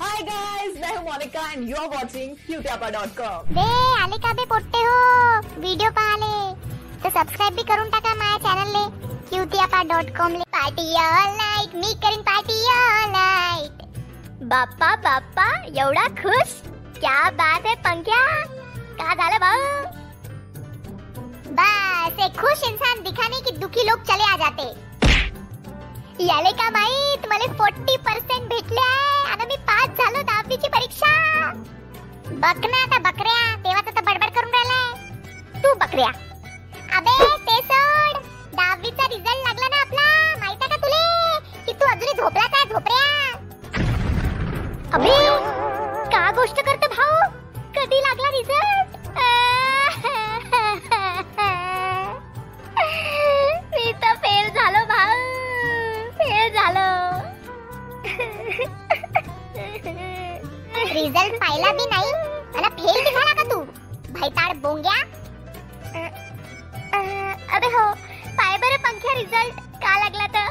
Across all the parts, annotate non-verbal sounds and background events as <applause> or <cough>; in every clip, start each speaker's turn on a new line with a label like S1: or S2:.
S1: हाय guys मैं हूँ Monika and you are watching cuteapa.com
S2: बे आले बे पोट्टे हो व्हिडिओ पाहाले तर सबस्क्राईब बी करून टाका चॅनलले क्यूतियापा डॉट कॉम ले। पार्टी ऑल नाईट मी करीन party all night Bappa Bappa, एवढा खुश? क्या बात है पंख्या का झालं भाऊ? बस, एक खुश इंसान दिखाने की दुखी लोग चले आ जाते। याले का माहित मला फोर्टी पर्सेंट भेटले आहे परीक्षा? बघ ना आता बकऱ्या तेव्हा तर बडबड करून राहिलाय. तू बकऱ्या. अबे ते सोड. दहावीचा रिझल्ट लागला ना आपला. माहीत का तुले? की तू अजूनही झोपला काय झोपऱ्या? अबे का गोष्ट करतो भाऊ? कधी लागला रिझल्ट मी तर फेल झालो भाऊ. फेल झालो. रिझल्ट पाहिला बी नाही मला फेल झाला का तू? भैताड बोंग्या? अबे हो पाय बरं पंख्या रिझल्ट का लागला तर?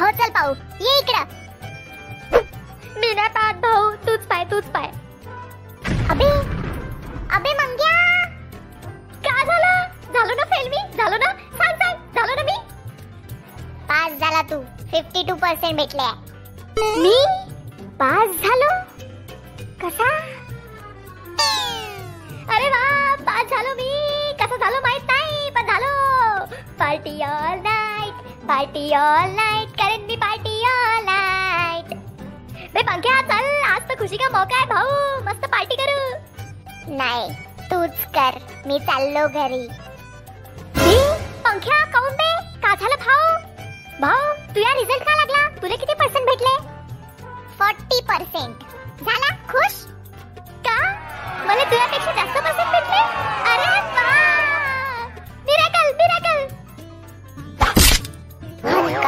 S2: हो चल पाहू. ये इकडं. मी नाही पाहत भाऊ तूच पाय तूच पाय. अबे अबे मंग्या! का झालं? झालो ना फेल मी? झालो ना? सांग सांग झालो ना मी? पास झाला तू. फिफ्टी टू पर्सेंट भेटले. मी? पास झालो? Party all night party all night करेन मी पार्टी ऑल नाईट बे पंख्या चल आज तर खुशी का मौका आहे भाऊ मस्त पार्टी करू नाही तूच कर मी चाललो घरी पंख्या काऊन बे का झालं भाऊ भाऊ तुझ्या रिझल्ट का लागला तुला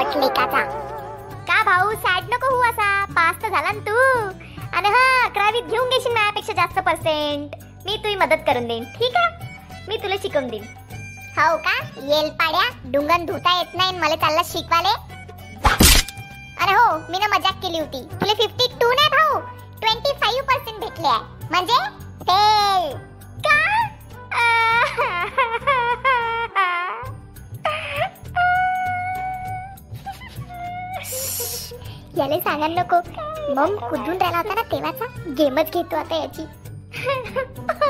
S2: कटले का भाऊ सॅड नको होऊ असा. पास तर झाला ना तू. आणि हा अकरावीत घेऊन घेशील माझ्यापेक्षा जास्त पर्सेंट मी तुझी मदत करून देईन. ठीक आहे? मी तुला शिकवून देईन. हो का? येल पाड्या डुंगन धुता येत नाही मला चालला शिकवाले. अरे हो मी ना मजाक केली होती. तुला फिफ्टी टू नाही याले सांगा नको. मम कुदून राहिला होता ना तेव्हाचा? गेमच घेतो आता याची. <laughs>